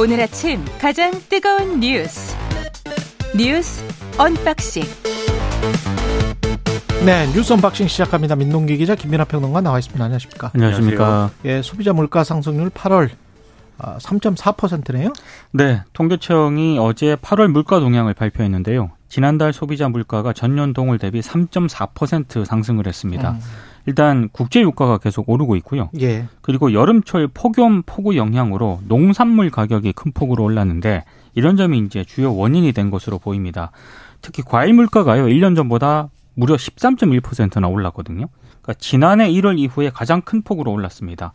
오늘 아침 가장 뜨거운 뉴스 뉴스 unboxing 네, 뉴스 unboxing 시작합니다. 민동기 기자 김민하 평론가 나와 있습니다. 안녕하십니까? 안녕하십니까? 예, 소비자 물가 상승률 8월 3.4%네요? 아, 네, 통계청이 어제 8월 물가 동향을 발표했는데요. 지난달 소비자 물가가 전년 동월 대비 3.4% 상승을 했습니다. 음. 일단 국제 유가가 계속 오르고 있고요. 예. 그리고 여름철 폭염 폭우 영향으로 농산물 가격이 큰 폭으로 올랐는데 이런 점이 이제 주요 원인이 된 것으로 보입니다. 특히 과일 물가가요. 1년 전보다 무려 13.1%나 올랐거든요. 그러니까 지난해 1월 이후에 가장 큰 폭으로 올랐습니다.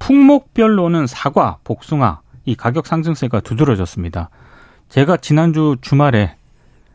품목별로는 사과, 복숭아 이 가격 상승세가 두드러졌습니다. 제가 지난주 주말에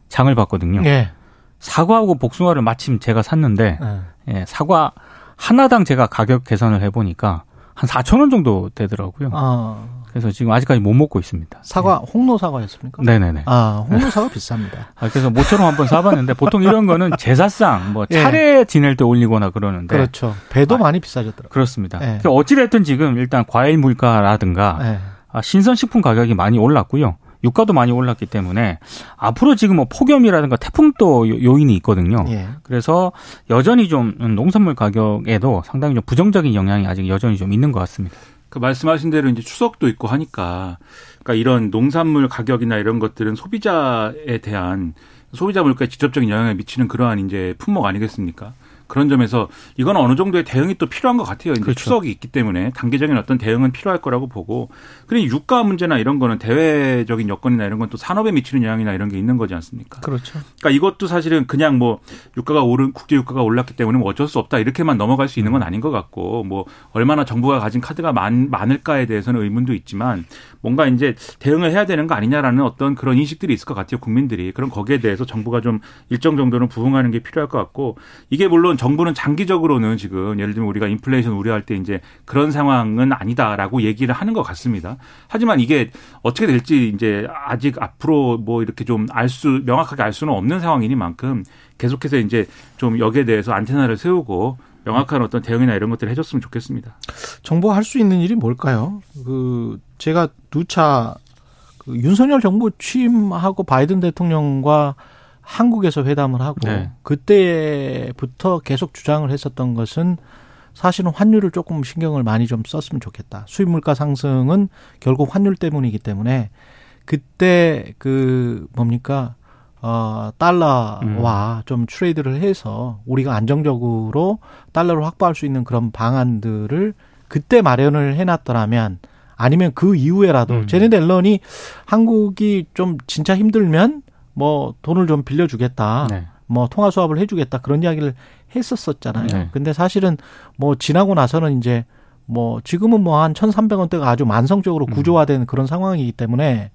장을 봤거든요. 예. 사과하고 복숭아를 마침 제가 샀는데 네. 예, 사과 하나당 제가 가격 계산을 해보니까 한 4천 원 정도 되더라고요. 아. 그래서 지금 아직까지 못 먹고 있습니다. 사과 네. 홍로 사과였습니까? 네네네. 아 홍로 사과 비쌉니다. 아, 그래서 모처럼 한번 사봤는데 보통 이런 거는 제사상 뭐 예. 차례 지낼 때 올리거나 그러는데 그렇죠. 배도 아, 많이 비싸졌더라고요. 그렇습니다. 예. 그러니까 어찌 됐든 지금 일단 과일 물가라든가 예. 아, 신선식품 가격이 많이 올랐고요. 유가도 많이 올랐기 때문에 앞으로 지금 뭐 폭염이라든가 태풍도 요인이 있거든요. 예. 그래서 여전히 좀 농산물 가격에도 상당히 좀 부정적인 영향이 아직 여전히 좀 있는 것 같습니다. 그 말씀하신 대로 이제 추석도 있고 하니까 그러니까 이런 농산물 가격이나 이런 것들은 소비자에 대한 소비자 물가에 직접적인 영향을 미치는 그러한 이제 품목 아니겠습니까? 그런 점에서 이건 어느 정도의 대응이 또 필요한 것 같아요. 이제 그렇죠. 추석이 있기 때문에 단계적인 어떤 대응은 필요할 거라고 보고 그리고 유가 문제나 이런 거는 대외적인 여건이나 이런 건 또 산업에 미치는 영향이나 이런 게 있는 거지 않습니까? 그렇죠. 그러니까 이것도 사실은 그냥 뭐 유가가 오른 국제 유가가 올랐기 때문에 뭐 어쩔 수 없다 이렇게만 넘어갈 수 있는 건 아닌 것 같고 뭐 얼마나 정부가 가진 카드가 많, 많을까에 대해서는 의문도 있지만 뭔가 이제 대응을 해야 되는 거 아니냐라는 어떤 그런 인식들이 있을 것 같아요 국민들이 그럼 거기에 대해서 정부가 좀 일정 정도는 부응하는 게 필요할 것 같고 이게 물론 정부는 장기적으로는 지금 예를 들면 우리가 인플레이션 우려할 때 이제 그런 상황은 아니다라고 얘기를 하는 것 같습니다. 하지만 이게 어떻게 될지 이제 아직 앞으로 뭐 이렇게 좀 알 수 명확하게 알 수는 없는 상황이니만큼 계속해서 이제 좀 여기에 대해서 안테나를 세우고 명확한 어떤 대응이나 이런 것들을 해줬으면 좋겠습니다. 정부가 할 수 있는 일이 뭘까요? 그 제가 누차 그 윤석열 정부 취임하고 바이든 대통령과 한국에서 회담을 하고 네. 그때부터 계속 주장을 했었던 것은 사실은 환율을 조금 신경을 많이 좀 썼으면 좋겠다. 수입 물가 상승은 결국 환율 때문이기 때문에 그때 그 뭡니까 어 달러와 음. 좀 트레이드를 해서 우리가 안정적으로 달러를 확보할 수 있는 그런 방안들을 그때 마련을 해놨더라면 아니면 그 이후에라도 음. 제네 델런이 한국이 좀 진짜 힘들면 뭐 돈을 좀 빌려주겠다. 네. 뭐 통화 수합을 해주겠다 그런 이야기를 했었었잖아요. 네. 근데 사실은 뭐 지나고 나서는 이제 뭐 지금은 뭐 한 천삼백 원대가 아주 만성적으로 음. 구조화된 음. 그런 상황이기 때문에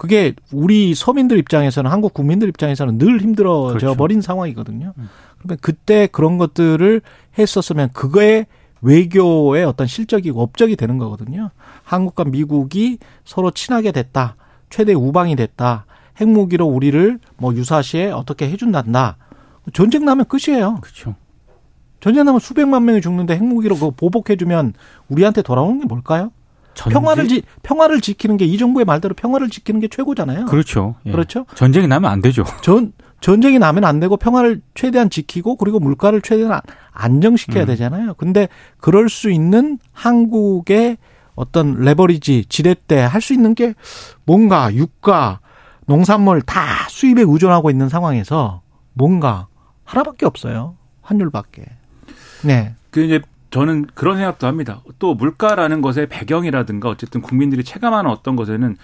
그게 우리 서민들 입장에서는 한국 국민들 입장에서는 늘 힘들어져 그렇죠. 버린 상황이거든요. 음. 그러면 그때 그런 것들을 했었으면 그거에 외교의 어떤 실적이 업적이 되는 거거든요. 한국과 미국이 서로 친하게 됐다. 최대 우방이 됐다. 핵무기로 우리를 뭐 유사시에 어떻게 해준단다. 전쟁 나면 끝이에요. 그렇죠. 전쟁 나면 수백만 명이 죽는데 핵무기로 그거 보복해주면 우리한테 돌아오는 게 뭘까요? 전쟁? 평화를 지, 평화를 지키는 게 이 정부의 말대로 평화를 지키는 게 최고잖아요. 그렇죠. 예. 그렇죠. 전쟁이 나면 안 되죠. 전 전쟁이 나면 안 되고 평화를 최대한 지키고 그리고 물가를 최대한 안정시켜야 음. 되잖아요. 근데 그럴 수 있는 한국의 어떤 레버리지 지렛대 할 수 있는 게 뭔가 유가 농산물 다 수입에 의존하고 있는 상황에서 뭔가 하나밖에 없어요. 환율밖에. 네. 그 이제 저는 그런 생각도 합니다. 또 물가라는 것의 배경이라든가 어쨌든 국민들이 체감하는 어떤 것에는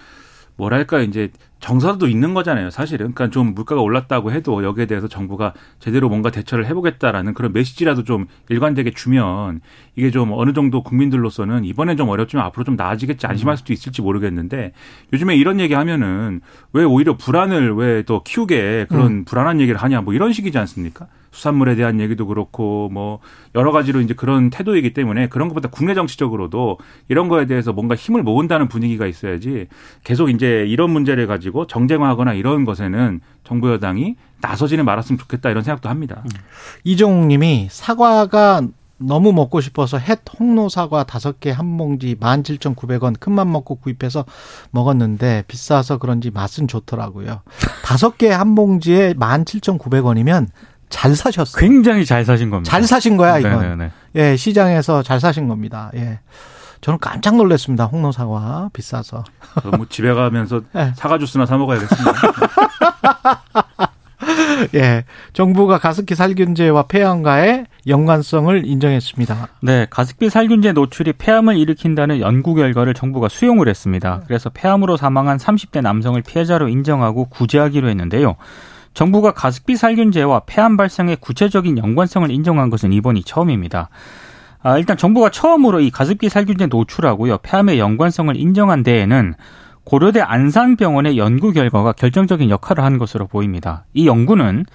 뭐랄까 이제 정서도 있는 거잖아요, 사실은. 그러니까 좀 물가가 올랐다고 해도 여기에 대해서 정부가 제대로 뭔가 대처를 해보겠다라는 그런 메시지라도 좀 일관되게 주면 이게 좀 어느 정도 국민들로서는 이번엔 좀 어렵지만 앞으로 좀 나아지겠지 안심할 수도 있을지 모르겠는데 요즘에 이런 얘기 하면은 왜 오히려 불안을 왜 더 키우게 그런 음. 불안한 얘기를 하냐 뭐 이런 식이지 않습니까? 수산물에 대한 얘기도 그렇고 뭐 여러 가지로 이제 그런 태도이기 때문에 그런 것보다 국내 정치적으로도 이런 거에 대해서 뭔가 힘을 모은다는 분위기가 있어야지 계속 이제 이런 문제를 가지고 정쟁화하거나 이런 것에는 정부 여당이 나서지는 말았으면 좋겠다 이런 생각도 합니다. 이종욱 님이 사과가 너무 먹고 싶어서 햇 홍로 사과 다섯 개 한 봉지 만 칠천 구백 원 큰맘 먹고 구입해서 먹었는데 비싸서 그런지 맛은 좋더라고요. 다섯 개 한 봉지에 만 칠천 구백 원이면 잘 사셨어요. 굉장히 잘 사신 겁니다. 잘 사신 거야, 이건. 네네네. 예, 시장에서 잘 사신 겁니다. 예. 저는 깜짝 놀랐습니다. 홍로 사과 비싸서. 뭐 집에 가면서 네. 사과 주스나 사 먹어야겠습니다. 예. 정부가 가습기 살균제와 폐암과의 연관성을 인정했습니다. 네. 가습기 살균제 노출이 폐암을 일으킨다는 연구 결과를 정부가 수용을 했습니다. 그래서 폐암으로 사망한 30대 남성을 피해자로 인정하고 구제하기로 했는데요. 정부가 가습기 살균제와 폐암 발생의 구체적인 연관성을 인정한 것은 이번이 처음입니다. 아, 일단 정부가 처음으로 이 가습기 살균제 노출하고요. 폐암의 연관성을 인정한 데에는 고려대 안산병원의 연구 결과가 결정적인 역할을 한 것으로 보입니다. 이 연구는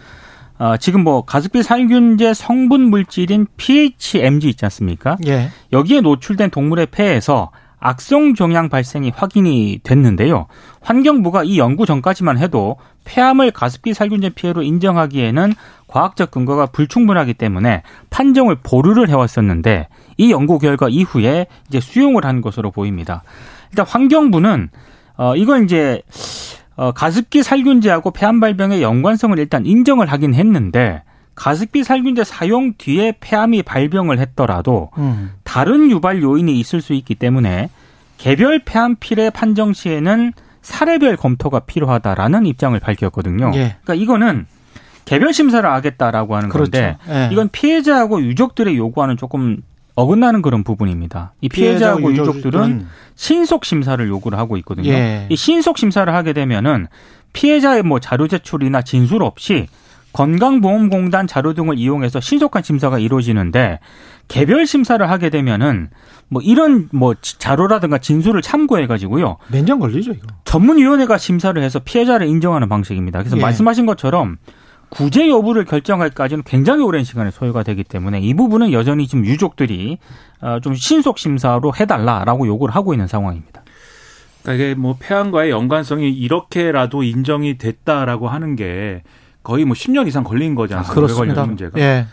어, 지금 뭐 가습기 살균제 성분 물질인 PHMG 있지 않습니까? 예. 여기에 노출된 동물의 폐에서 악성 종양 발생이 확인이 됐는데요. 환경부가 이 연구 전까지만 해도 폐암을 가습기 살균제 피해로 인정하기에는 과학적 근거가 불충분하기 때문에 판정을 보류를 해왔었는데 이 연구 결과 이후에 이제 수용을 한 것으로 보입니다. 일단 환경부는 어, 이건 이제, 어, 가습기 살균제하고 폐암 발병의 연관성을 일단 인정을 하긴 했는데, 가습기 살균제 사용 뒤에 폐암이 발병을 했더라도, 음. 다른 유발 요인이 있을 수 있기 때문에, 개별 폐암 피해 판정 시에는 사례별 검토가 필요하다라는 입장을 밝혔거든요. 예. 그러니까 이거는 개별 심사를 하겠다라고 하는 그렇죠. 건데 예. 이건 피해자하고 유족들의 요구하는 조금 어긋나는 그런 부분입니다. 이 피해자하고 피해자 유족들은 신속 심사를 요구를 하고 있거든요. 예. 이 신속 심사를 하게 되면은 피해자의 뭐 자료 제출이나 진술 없이 건강보험공단 자료 등을 이용해서 신속한 심사가 이루어지는데 개별 심사를 하게 되면은 뭐 이런 뭐 자료라든가 진술을 참고해 가지고요. 몇 년 걸리죠, 이거. 전문 위원회가 심사를 해서 피해자를 인정하는 방식입니다. 그래서 예. 말씀하신 것처럼 구제 여부를 결정할까지는 굉장히 오랜 시간이 소요가 되기 때문에 이 부분은 여전히 지금 유족들이 어, 좀 신속 심사로 해달라라고 요구를 하고 있는 상황입니다. 그러니까 이게 뭐 폐암과의 연관성이 이렇게라도 인정이 됐다라고 하는 게 거의 뭐 10년 이상 걸린 않습니까? 아, 그렇습니다. 문제가. 예.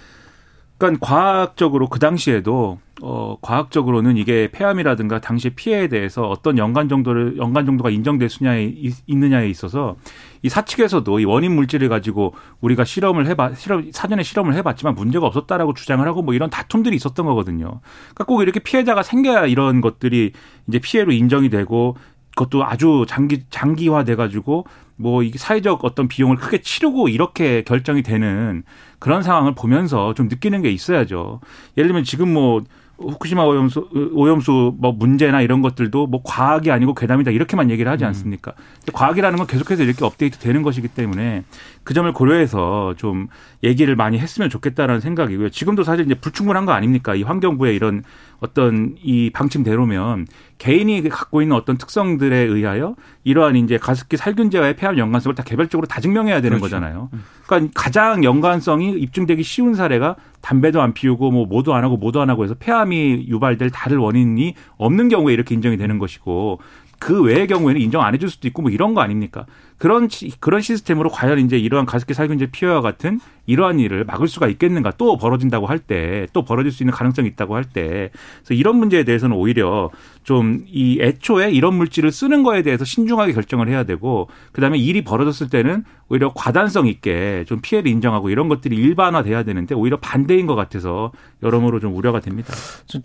그러니까 과학적으로 그 당시에도 어 과학적으로는 이게 폐암이라든가 당시 피해에 대해서 어떤 연관 정도를 연관 정도가 인정될 수냐에 있느냐에 있어서 이 사측에서도 이 원인 물질을 가지고 우리가 실험을 해봐 실험 사전에 실험을 해봤지만 문제가 없었다라고 주장을 하고 뭐 이런 다툼들이 있었던 거거든요. 그러니까 꼭 이렇게 피해자가 생겨야 이런 것들이 이제 피해로 인정이 되고 그것도 아주 장기 장기화돼 가지고 뭐 이게 사회적 어떤 비용을 크게 치르고 이렇게 결정이 되는 그런 상황을 보면서 좀 느끼는 게 있어야죠. 예를 들면 지금 뭐 후쿠시마 오염수 오염수 뭐 문제나 이런 것들도 뭐 과학이 아니고 괴담이다 이렇게만 얘기를 하지 음. 않습니까? 음. 과학이라는 건 계속해서 이렇게 업데이트 되는 것이기 때문에 그 점을 고려해서 좀 얘기를 많이 했으면 좋겠다라는 생각이고요. 지금도 사실 이제 불충분한 거 아닙니까? 이 환경부의 이런 어떤 이 방침대로면 개인이 갖고 있는 어떤 특성들에 의하여 이러한 이제 가습기 살균제와의 폐암 연관성을 다 개별적으로 다 증명해야 되는 그렇죠. 거잖아요. 음. 그러니까 가장 연관성이 입증되기 쉬운 사례가 담배도 안 피우고 뭐 뭐도 안 하고 뭐도 안 하고 해서 폐암이 유발될 다른 원인이 없는 경우에 이렇게 인정이 되는 것이고 그 외의 경우에는 인정 안 해줄 수도 있고 뭐 이런 거 아닙니까? 그런 그런 시스템으로 과연 이제 이러한 가습기 살균제 피해와 같은 이러한 일을 막을 수가 있겠는가? 또 벌어진다고 할 때, 또 벌어질 수 있는 가능성이 있다고 할 때, 그래서 이런 문제에 대해서는 오히려 좀 이 애초에 이런 물질을 쓰는 거에 대해서 신중하게 결정을 해야 되고, 그 다음에 일이 벌어졌을 때는 오히려 과단성 있게 좀 피해를 인정하고 이런 것들이 일반화돼야 되는데 오히려 반대인 것 같아서 여러모로 좀 우려가 됩니다.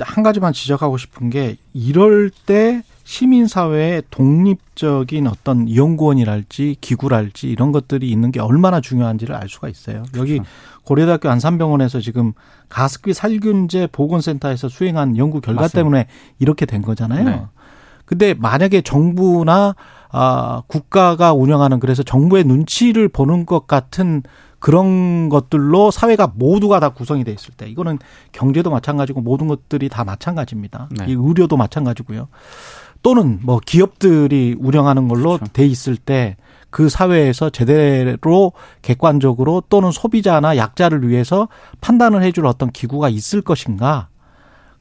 한 가지만 지적하고 싶은 게 이럴 때 시민사회의 독립적인 어떤 연구원이랄지 기구랄지 이런 것들이 있는 게 얼마나 중요한지를 알 수가 있어요. 여기 그렇죠. 고려대학교 안산병원에서 지금 가습기 살균제 보건센터에서 수행한 연구 결과 맞습니다. 때문에 이렇게 된 거잖아요. 네. 근데 만약에 정부나 아 국가가 운영하는 그래서 정부의 눈치를 보는 것 같은 그런 것들로 사회가 모두가 다 구성이 돼 있을 때 이거는 경제도 마찬가지고 모든 것들이 다 마찬가지입니다. 네. 이 의료도 마찬가지고요. 또는 뭐 기업들이 운영하는 걸로 그렇죠. 돼 있을 때 그 사회에서 제대로 객관적으로 또는 소비자나 약자를 위해서 판단을 해줄 어떤 기구가 있을 것인가.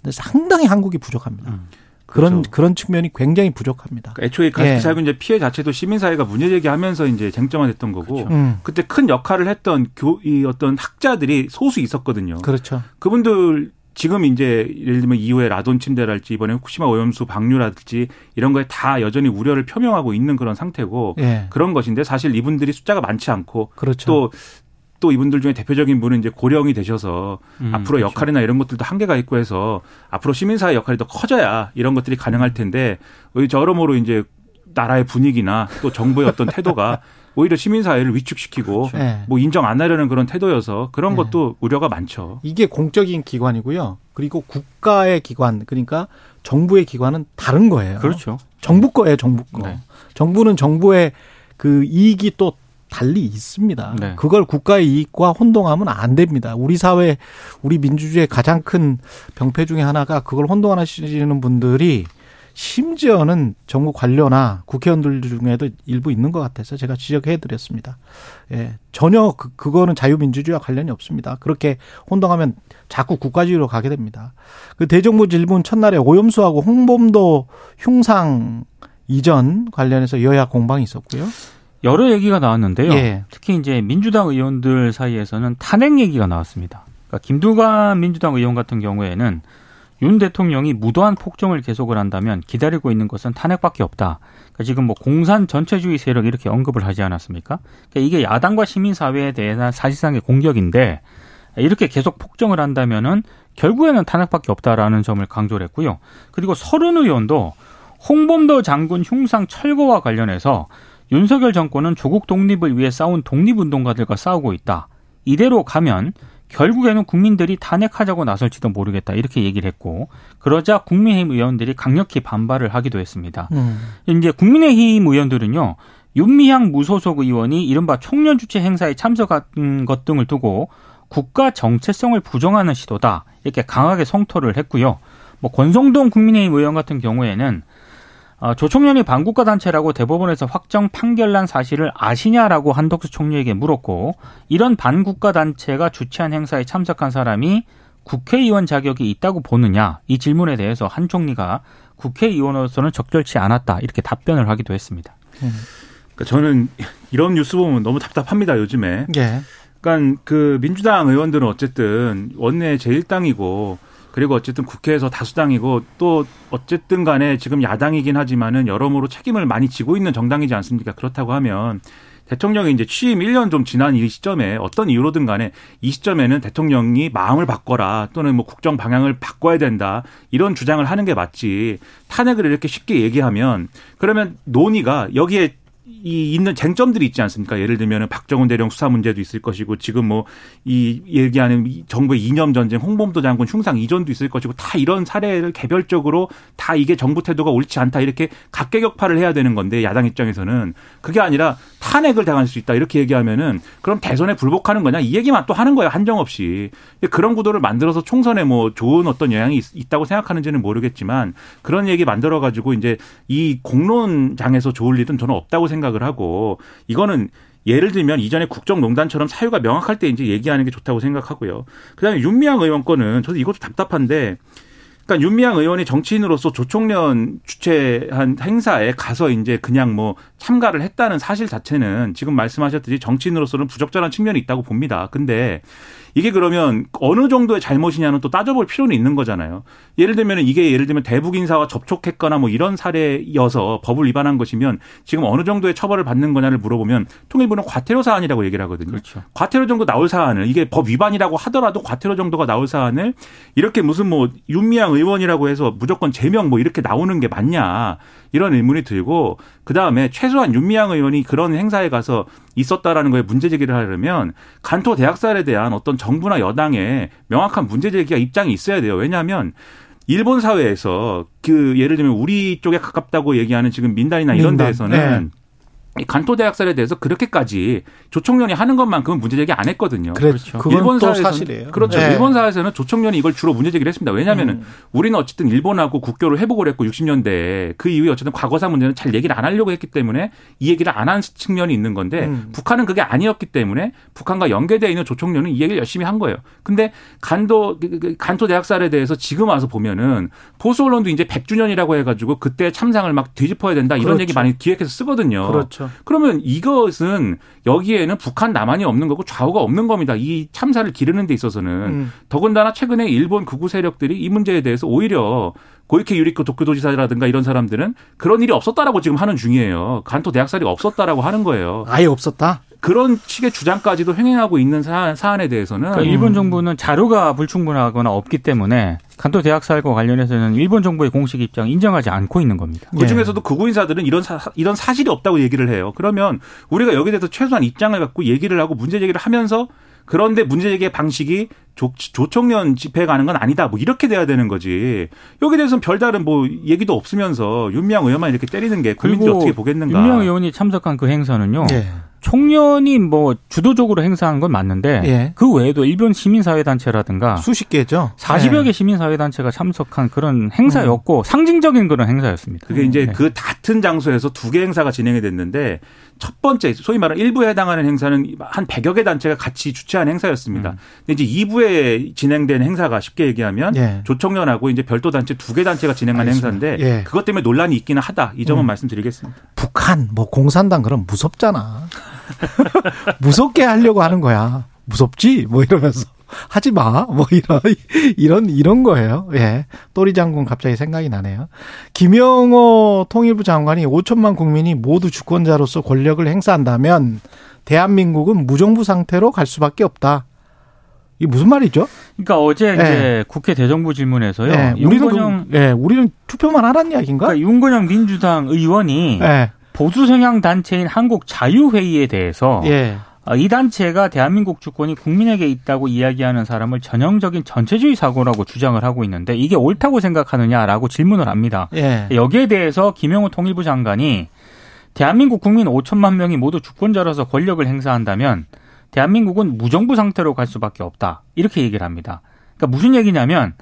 근데 상당히 한국이 부족합니다. 음. 그런 그렇죠. 그런 측면이 굉장히 부족합니다. 그러니까 애초에 가습기 살균 예. 이제 피해 자체도 시민 사회가 문제 제기하면서 이제 쟁점화 됐던 거고 그렇죠. 음. 그때 큰 역할을 했던 교 이 어떤 학자들이 소수 있었거든요. 그렇죠. 그분들 지금 이제 예를 들면 이후에 라돈 침대랄지 이번에 후쿠시마 오염수 방류랄지 이런 거에 다 여전히 우려를 표명하고 있는 그런 상태고 예. 그런 것인데 사실 이분들이 숫자가 많지 않고 그렇죠. 또또 이분들 중에 대표적인 분은 이제 고령이 되셔서 음, 앞으로 그렇죠. 역할이나 이런 것들도 한계가 있고 해서 앞으로 시민사회 역할이 더 커져야 이런 것들이 가능할 텐데 저러모로 이제 나라의 분위기나 또 정부의 어떤 태도가 오히려 시민사회를 위축시키고 그렇죠. 네. 뭐 인정 안 하려는 그런 태도여서 그런 네. 것도 우려가 많죠. 이게 공적인 기관이고요. 그리고 국가의 기관 그러니까 정부의 기관은 다른 거예요. 그렇죠. 정부 거예요, 정부 거. 네. 정부는 정부의 그 이익이 또 달리 있습니다. 네. 그걸 국가의 이익과 혼동하면 안 됩니다. 우리 사회, 우리 민주주의의 가장 큰 병폐 중에 하나가 그걸 혼동하시는 분들이 심지어는 정부 관료나 국회의원들 중에도 일부 있는 것 같아서 제가 지적해 드렸습니다. 예, 전혀 그, 그거는 자유민주주의와 관련이 없습니다. 그렇게 혼동하면 자꾸 국가주의로 가게 됩니다. 그 대정부 질문 첫날에 오염수하고 홍범도 흉상 이전 관련해서 여야 공방이 있었고요. 여러 얘기가 나왔는데요. 예. 특히 이제 민주당 의원들 사이에서는 탄핵 얘기가 나왔습니다. 그러니까 김두관 민주당 의원 같은 경우에는 윤 대통령이 무도한 폭정을 계속을 한다면 기다리고 있는 것은 탄핵밖에 없다. 그러니까 지금 뭐 공산 전체주의 세력 이렇게 언급을 하지 않았습니까? 그러니까 이게 야당과 시민사회에 대한 사실상의 공격인데 이렇게 계속 폭정을 한다면은 결국에는 탄핵밖에 없다라는 점을 강조를 했고요. 그리고 서른 의원도 홍범도 장군 흉상 철거와 관련해서 윤석열 정권은 조국 독립을 위해 싸운 독립운동가들과 싸우고 있다. 이대로 가면 결국에는 국민들이 탄핵하자고 나설지도 모르겠다 이렇게 얘기를 했고 그러자 국민의힘 의원들이 강력히 반발을 하기도 했습니다. 음. 이제 국민의힘 의원들은요 윤미향 무소속 의원이 이른바 총련 주최 행사에 참석한 것 등을 두고 국가 정체성을 부정하는 시도다 이렇게 강하게 성토를 했고요. 뭐 권성동 국민의힘 의원 같은 경우에는 어, 조총련이 반국가 단체라고 대법원에서 확정 판결난 사실을 아시냐라고 한덕수 총리에게 물었고 이런 반국가 단체가 주최한 행사에 참석한 사람이 국회의원 자격이 있다고 보느냐 이 질문에 대해서 한 총리가 국회의원으로서는 적절치 않았다 이렇게 답변을 하기도 했습니다. 음. 그러니까 저는 이런 뉴스 보면 너무 답답합니다 요즘에. 예. 그러니까 그 민주당 의원들은 어쨌든 원내 제일당이고 그리고 어쨌든 국회에서 다수당이고 또 어쨌든 간에 지금 야당이긴 하지만은 여러모로 책임을 많이 지고 있는 정당이지 않습니까? 그렇다고 하면 대통령이 이제 취임 1년 좀 지난 이 시점에 어떤 이유로든 간에 이 시점에는 대통령이 마음을 바꿔라 또는 뭐 국정 방향을 바꿔야 된다 이런 주장을 하는 게 맞지 탄핵을 이렇게 쉽게 얘기하면 그러면 논의가 여기에 이 있는 쟁점들이 있지 않습니까? 예를 들면 박정훈 대령 수사 문제도 있을 것이고 지금 뭐 이 얘기하는 정부의 이념 전쟁, 홍범도 장군 흉상 이전도 있을 것이고 다 이런 사례를 개별적으로 다 이게 정부 태도가 옳지 않다 이렇게 각계격파를 해야 되는 건데 야당 입장에서는 그게 아니라 탄핵을 당할 수 있다 이렇게 얘기하면은 그럼 대선에 불복하는 거냐 이 얘기만 또 하는 거예요 한정 없이 그런 구도를 만들어서 총선에 뭐 좋은 어떤 영향이 있, 다고 생각하는지는 모르겠지만 그런 얘기 만들어 가지고 이제 이 공론장에서 좋을 일은 저는 없다고 생각 을 하고 이거는 예를 들면 이전에 국정농단처럼 사유가 명확할 때 이제 얘기하는 게 좋다고 생각하고요. 그다음에 윤미향 의원 거는 저도 이것도 답답한데 그러니까 윤미향 의원이 정치인으로서 조총련 주최한 행사에 가서 이제 그냥 뭐 참가를 했다는 사실 자체는 지금 말씀하셨듯이 정치인으로서는 부적절한 측면이 있다고 봅니다. 근데 이게 그러면 어느 정도의 잘못이냐는 또 따져볼 필요는 있는 거잖아요. 예를 들면 이게 예를 들면 대북 인사와 접촉했거나 뭐 이런 사례여서 법을 위반한 것이면 지금 어느 정도의 처벌을 받는 거냐를 물어보면 통일부는 과태료 사안이라고 얘기를 하거든요. 그렇죠. 과태료 정도 나올 사안을 이게 법 위반이라고 하더라도 과태료 정도가 나올 사안을 이렇게 무슨 뭐 윤미향 의원이라고 해서 무조건 제명 뭐 이렇게 나오는 게 맞냐. 이런 의문이 들고 그 다음에 최소한 윤미향 의원이 그런 행사에 가서 있었다라는 거에 문제 제기를 하려면 간토 대학살에 대한 어떤 정부나 여당의 명확한 문제 제기가 입장이 있어야 돼요. 왜냐하면 일본 사회에서 그 예를 들면 우리 쪽에 가깝다고 얘기하는 지금 민단이나 이런 민단. 데에서는 네. 이 간토 대학살에 대해서 그렇게까지 조총련이 하는 것만큼은 문제 제기 안 했거든요. 그렇죠. 일본 사회에서는 사실이에요. 그렇죠. 네. 일본 사회에서는 조총련이 이걸 주로 문제 제기를 했습니다. 왜냐하면은 음. 우리는 어쨌든 일본하고 국교를 회복을 했고 60년대에 그 이후에 어쨌든 과거사 문제는 잘 얘기를 안 하려고 했기 때문에 이 얘기를 안 한 측면이 있는 건데 음. 북한은 그게 아니었기 때문에 북한과 연계되어 있는 조총련은 이 얘기를 열심히 한 거예요. 근데 간도 그, 그, 그 간토 대학살에 대해서 지금 와서 보면은 보수 언론도 이제 100주년이라고 해가지고 그때 참상을 막 뒤집어야 된다 이런 그렇죠. 얘기 많이 기획해서 쓰거든요. 그렇죠. 그러면 이것은 여기에는 북한 남한이 없는 거고 좌우가 없는 겁니다. 이 참사를 기르는 데 있어서는 음. 더군다나 최근에 일본 극우 세력들이 이 문제에 대해서 오히려 고이케 유리코 도쿄도지사라든가 이런 사람들은 그런 일이 없었다라고 지금 하는 중이에요. 간토 대학살이 없었다라고 하는 거예요. 아예 없었다? 그런 식의 주장까지도 횡행하고 있는 사안, 사안에 대해서는 그러니까 일본 정부는 자료가 불충분하거나 없기 때문에 간도 대학살과 관련해서는 일본 정부의 공식 입장 인정하지 않고 있는 겁니다. 그 중에서도 극우 인사들은 이런 사, 이런 사실이 없다고 얘기를 해요. 그러면 우리가 여기에 대해서 최소한 입장을 갖고 얘기를 하고 문제 제기를 하면서 그런데 문제 제기의 방식이 조, 조청년 집회에 가는 건 아니다. 뭐 이렇게 돼야 되는 거지. 여기에 대해서는 별다른 뭐 얘기도 없으면서 윤미향 의원만 이렇게 때리는 게 국민들이 어떻게 보겠는가. 윤미향 의원이 참석한 그 행사는요. 네. 총련이 뭐 주도적으로 행사한 건 맞는데 예. 그 외에도 일본 시민사회단체라든가 수십 개죠. 40여 예. 개 시민사회단체가 참석한 그런 행사였고 음. 상징적인 그런 행사였습니다. 그게 이제 네. 그 같은 장소에서 두 개 행사가 진행이 됐는데 첫 번째 소위 말하는 일부에 해당하는 행사는 한 100여 개 단체가 같이 주최한 행사였습니다. 음. 근데 이제 2부에 진행된 행사가 쉽게 얘기하면 예. 조청년하고 이제 별도 단체 두 개 단체가 진행한 알겠습니다. 행사인데 예. 그것 때문에 논란이 있기는 하다. 이 점은 음. 말씀드리겠습니다. 북한 뭐 공산당 그럼 무섭잖아. 무섭게 하려고 하는 거야. 무섭지? 뭐 이러면서. 하지 마. 뭐 이런 이런 이런 거예요. 예. 또리 장군 갑자기 생각이 나네요. 김영호 통일부 장관이 5천만 국민이 모두 주권자로서 권력을 행사한다면 대한민국은 무정부 상태로 갈 수밖에 없다. 이게 무슨 말이죠? 그러니까 어제 예. 이제 국회 대정부 질문에서요. 예. 우리는 예, 우리는 투표만 하라는 이야기인가? 그러니까 윤건영 민주당 의원이 예. 보수 성향 단체인 한국 자유회의에 대해서 이 단체가 대한민국 주권이 국민에게 있다고 이야기하는 사람을 전형적인 전체주의 사고라고 주장을 하고 있는데 이게 옳다고 생각하느냐라고 질문을 합니다. 예. 여기에 대해서 김영호 통일부 장관이 대한민국 국민 5천만 명이 모두 주권자로서 권력을 행사한다면 대한민국은 무정부 상태로 갈 수밖에 없다. 이렇게 얘기를 합니다. 그러니까 무슨 얘기냐면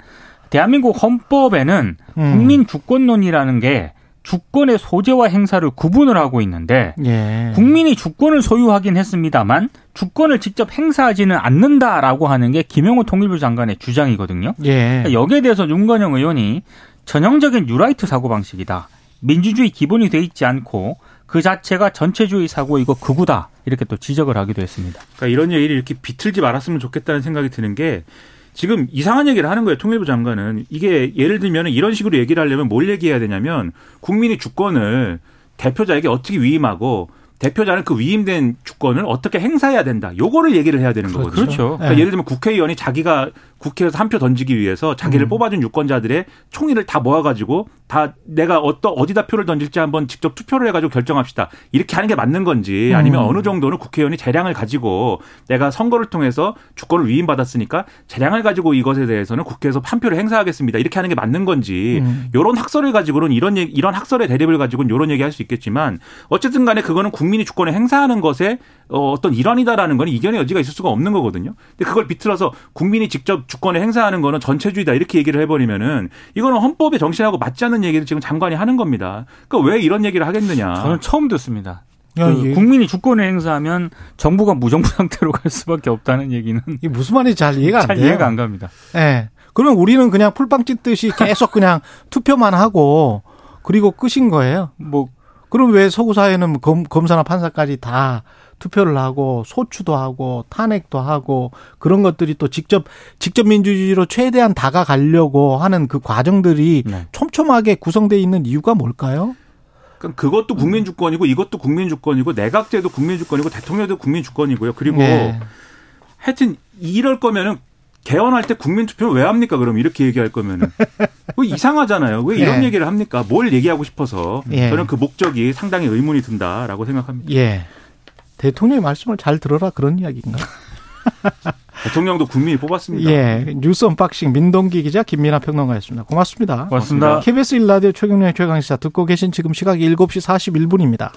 대한민국 헌법에는 음. 국민 주권론이라는 게 주권의 소재와 행사를 구분을 하고 있는데 예. 국민이 주권을 소유하긴 했습니다만 주권을 직접 행사하지는 않는다라고 하는 게 김영호 통일부 장관의 주장이거든요. 예. 그러니까 여기에 대해서 윤건영 의원이 전형적인 뉴라이트 사고 방식이다. 민주주의 기본이 돼 있지 않고 그 자체가 전체주의 사고이고 극우다 이렇게 또 지적을 하기도 했습니다. 그러니까 이런 얘기를 이렇게 비틀지 말았으면 좋겠다는 생각이 드는 게 지금 이상한 얘기를 하는 거예요. 통일부 장관은 이게 예를 들면 이런 식으로 얘기를 하려면 뭘 얘기해야 되냐면 국민이 주권을 대표자에게 어떻게 위임하고 대표자는 그 위임된 주권을 어떻게 행사해야 된다. 요거를 얘기를 해야 되는 거거든요. 그렇죠. 그러니까 네. 예를 들면 국회의원이 자기가 국회에서 한 표 던지기 위해서 자기를 음. 뽑아준 유권자들의 총의를 다 모아가지고 다 내가 어떠 어디다 표를 던질지 한번 직접 투표를 해가지고 결정합시다. 이렇게 하는 게 맞는 건지 아니면 음. 어느 정도는 국회의원이 재량을 가지고 내가 선거를 통해서 주권을 위임받았으니까 재량을 가지고 이것에 대해서는 국회에서 한 표를 행사하겠습니다. 이렇게 하는 게 맞는 건지 음. 이런 학설을 가지고는 이런 얘기, 이런 학설의 대립을 가지고는 이런 얘기할 수 있겠지만 어쨌든 간에 그거는 국민이 주권을 행사하는 것에 어, 어떤 일환이다라는 건 이견의 여지가 있을 수가 없는 거거든요. 근데 그걸 비틀어서 국민이 직접 주권을 행사하는 거는 전체주의다 이렇게 얘기를 해버리면은 이거는 헌법의 정신하고 맞지 않는 얘기를 지금 장관이 하는 겁니다. 그러니까 왜 이런 얘기를 하겠느냐. 저는 처음 듣습니다. 그 예. 국민이 주권을 행사하면 정부가 무정부 상태로 갈 수밖에 없다는 얘기는 이게 무슨 말인지 잘 이해가 안잘 돼요. 이해가 안 갑니다. 예. 네. 그러면 우리는 그냥 풀빵 찢듯이 계속 그냥 투표만 하고 그리고 끝인 거예요. 뭐 그럼 왜 서구 사회는 검, 검사나 판사까지 다 투표를 하고 소추도 하고 탄핵도 하고 그런 것들이 또 직접 직접 민주주의로 최대한 다가가려고 하는 그 과정들이 네. 촘촘하게 구성되어 있는 이유가 뭘까요? 그러니까 그것도 국민 주권이고 이것도 국민 주권이고 내각제도 국민 주권이고 대통령도 국민 주권이고요. 그리고 네. 하여튼 이럴 거면은 개헌할 때 국민 투표를 왜 합니까? 그럼 이렇게 얘기할 거면은 뭐 이상하잖아요. 왜 이런 예. 얘기를 합니까? 뭘 얘기하고 싶어서 예. 저는 그 목적이 상당히 의문이 든다라고 생각합니다. 예. 대통령의 말씀을 잘 들어라 그런 이야기인가? 대통령도 국민이 뽑았습니다. 예. 뉴스 unboxing 민동기 기자 김민하 평론가였습니다. 고맙습니다. 고맙습니다. KBS 일라디오 최경영의 최강시사 듣고 계신 지금 시각 7시 41분입니다.